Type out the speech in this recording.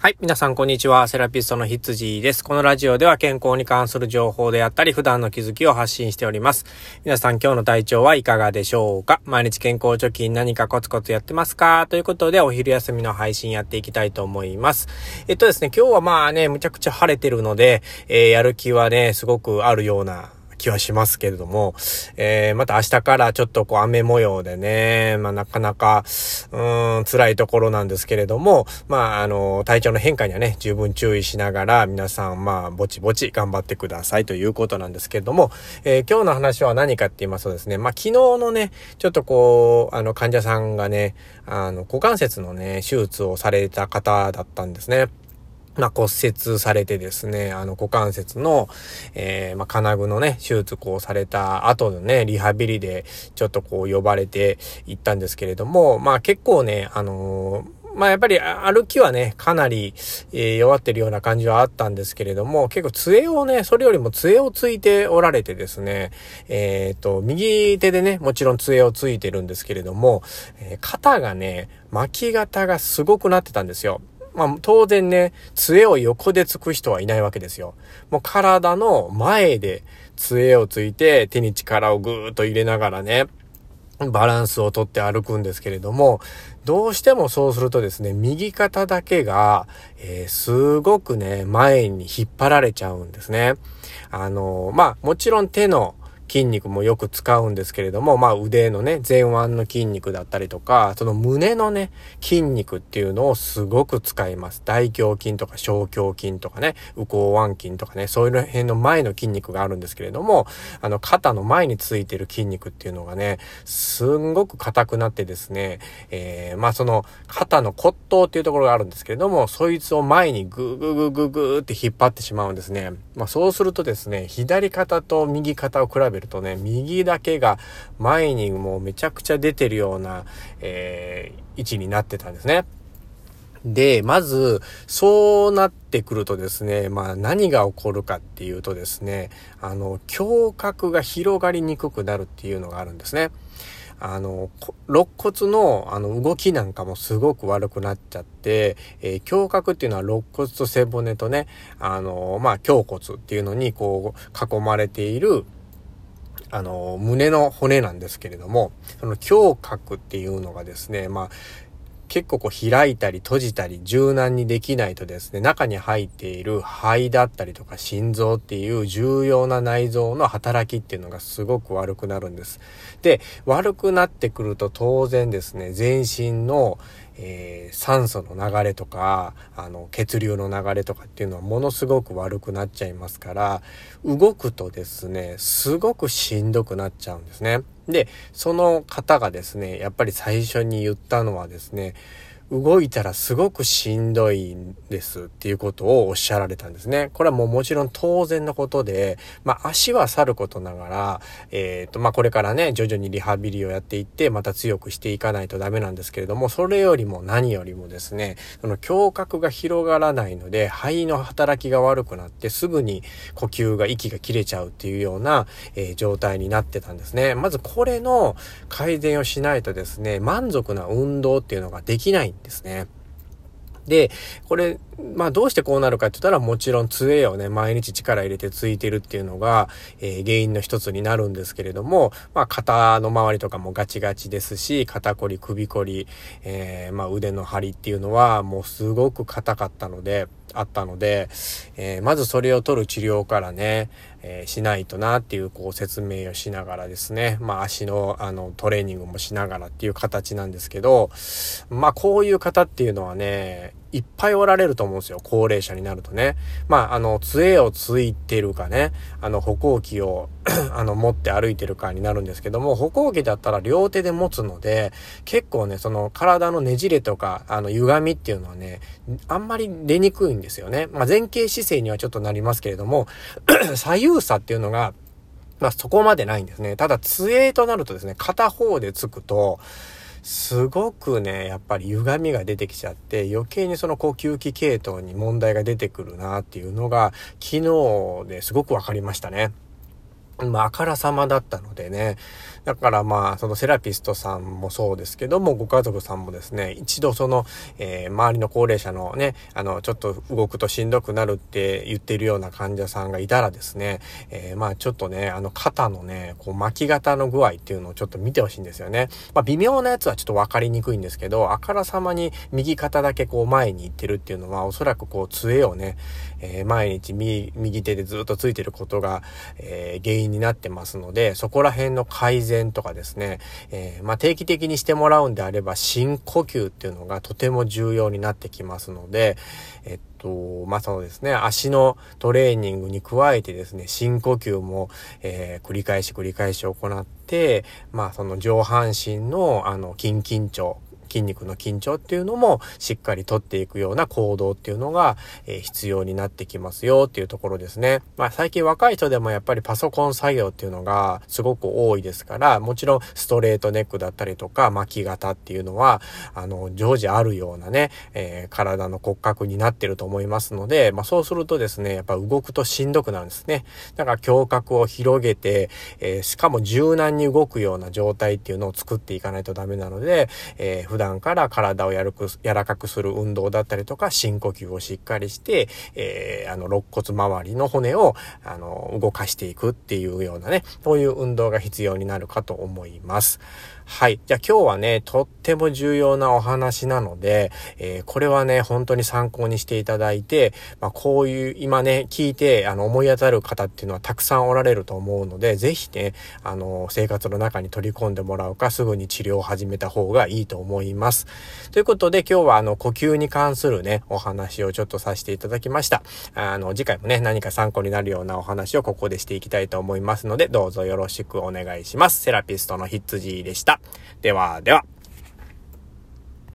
はい。皆さん、こんにちは。セラピストのひつじです。このラジオでは健康に関する情報であったり、普段の気づきを発信しております。皆さん、今日の体調はいかがでしょうか？毎日健康貯金何かコツコツやってますか？ということで、お昼休みの配信やっていきたいと思います。えっとですね、今日はまあね、むちゃくちゃ晴れてるので、えー、やる気はね、すごくあるような気はしますけれども、えー、また明日からちょっとこう雨模様でね、まあなかなか、うん、辛いところなんですけれども、まああの、体調の変化にはね、十分注意しながら、皆さん、まあ、ぼちぼち頑張ってくださいということなんですけれども、えー、今日の話は何かって言いますとですね、まあ昨日のね、ちょっとこう、あの患者さんがね、あの、股関節のね、手術をされた方だったんですね。まあ、骨折されてですね、あの、股関節の、えー、まあ、金具のね、手術こうされた後のね、リハビリで、ちょっとこう呼ばれて行ったんですけれども、まあ、結構ね、あのーまあやっぱり歩きはね、かなり、え、弱ってるような感じはあったんですけれども、結構杖をね、それよりも杖をついておられてですね、えっ、ー、と、右手でね、もちろん杖をついてるんですけれども、え、肩がね、巻き肩がすごくなってたんですよ。まあ、当然ね、杖を横でつく人はいないわけですよ。もう体の前で杖をついて手に力をぐーっと入れながらね、バランスをとって歩くんですけれども、どうしてもそうするとですね、右肩だけが、えー、すごくね、前に引っ張られちゃうんですね。あのー、まあ、もちろん手の筋肉もよく使うんですけれども、まあ腕のね、前腕の筋肉だったりとか、その胸のね、筋肉っていうのをすごく使います。大胸筋とか小胸筋とかね、右後腕筋とかね、そういう辺の前の筋肉があるんですけれども、あの肩の前についてる筋肉っていうのがね、すんごく硬くなってですね、えー、まあその肩の骨頭っていうところがあるんですけれども、そいつを前にグーグーグーグーグーって引っ張ってしまうんですね。まあそうするとですね、左肩と右肩を比べるとね、右だけが前にもうめちゃくちゃ出てるような、えー、位置になってたんですね。で、まず、そうなってくるとですね、まあ何が起こるかっていうとですね、あの、胸郭が広がりにくくなるっていうのがあるんですね。あの、肋骨のあの動きなんかもすごく悪くなっちゃって、えー、胸郭っていうのは肋骨と背骨とね、あの、まあ、胸骨っていうのにこう囲まれている、あの、胸の骨なんですけれども、その胸郭っていうのがですね、まあ、結構こう開いたり閉じたり柔軟にできないとですね、中に入っている肺だったりとか心臓っていう重要な内臓の働きっていうのがすごく悪くなるんです。で、悪くなってくると当然ですね、全身の、えー、酸素の流れとか、あの、血流の流れとかっていうのはものすごく悪くなっちゃいますから、動くとですね、すごくしんどくなっちゃうんですね。で、その方がですね、やっぱり最初に言ったのはですね、動いたらすごくしんどいんですっていうことをおっしゃられたんですね。これはもうもちろん当然のことで、まあ足は去ることながら、えっ、ー、と、まあこれからね、徐々にリハビリをやっていって、また強くしていかないとダメなんですけれども、それよりも何よりもですね、その胸郭が広がらないので、肺の働きが悪くなってすぐに呼吸が息が切れちゃうっていうような、えー、状態になってたんですね。まずこれの改善をしないとですね、満足な運動っていうのができないですね。で、これ、まあどうしてこうなるかって言ったらもちろん杖をね、毎日力入れてついてるっていうのが、えー、原因の一つになるんですけれども、まあ肩の周りとかもガチガチですし、肩こり、首こり、えー、まあ腕の張りっていうのはもうすごく硬かったので、あったので、えー、まずそれを取る治療からね、えー、しないとなっていうこう説明をしながらですね、まあ足のあのトレーニングもしながらっていう形なんですけど、まあこういう方っていうのはね、いっぱいおられると思うんですよ。高齢者になるとね。まあ、あの、杖をついてるかね、あの、歩行器を あの、持って歩いてるかになるんですけども、歩行器だったら両手で持つので、結構ね、その体のねじれとか、あの、歪みっていうのはね、あんまり出にくいんですよね。まあ、前傾姿勢にはちょっとなりますけれども、左右差っていうのが、まあ、そこまでないんですね。ただ、杖となるとですね、片方でつくと、すごくね、やっぱり歪みが出てきちゃって、余計にその呼吸器系統に問題が出てくるなっていうのが、昨日ですごく分かりましたね。まあ、あからさまだったのでね。だからまあ、そのセラピストさんもそうですけども、ご家族さんもですね、一度その、えー、周りの高齢者のね、あの、ちょっと動くとしんどくなるって言ってるような患者さんがいたらですね、えー、まあちょっとね、あの肩のね、こう巻き型の具合っていうのをちょっと見てほしいんですよね。まあ微妙なやつはちょっとわかりにくいんですけど、あからさまに右肩だけこう前に行ってるっていうのは、おそらくこう杖をね、えー、毎日右手でずっとついてることが、えー、原因になってますので、そこら辺の改善とかですね、えー、まあ、定期的にしてもらうんであれば、深呼吸っていうのがとても重要になってきますので、えっと、まあ、そうですね、足のトレーニングに加えてですね、深呼吸も、えー、繰り返し繰り返し行って、まあ、その上半身の、あの、筋緊張、筋肉の緊張っていうのもしっかりとっていくような行動っていうのが、え、必要になってきますよっていうところですね。まあ最近若い人でもやっぱりパソコン作業っていうのがすごく多いですから、もちろんストレートネックだったりとか巻き型っていうのは、あの、常時あるようなね、えー、体の骨格になってると思いますので、まあそうするとですね、やっぱ動くとしんどくなるんですね。だから胸郭を広げて、えー、しかも柔軟に動くような状態っていうのを作っていかないとダメなので、えー、普段から体をやるく、柔らかくする運動だったりとか、深呼吸をしっかりして、えー、あの、肋骨周りの骨を、あの、動かしていくっていうようなね、そういう運動が必要になるかと思います。はい。じゃあ今日はね、とっても重要なお話なので、えー、これはね、本当に参考にしていただいて、まあ、こういう、今ね、聞いて、あの、思い当たる方っていうのはたくさんおられると思うので、ぜひね、あの、生活の中に取り込んでもらうか、すぐに治療を始めた方がいいと思います。いますということで、今日はあの、呼吸に関するね、お話をちょっとさせていただきました。あの、次回もね、何か参考になるようなお話をここでしていきたいと思いますので、どうぞよろしくお願いします。セラピストのヒッツジーでした。ではでは。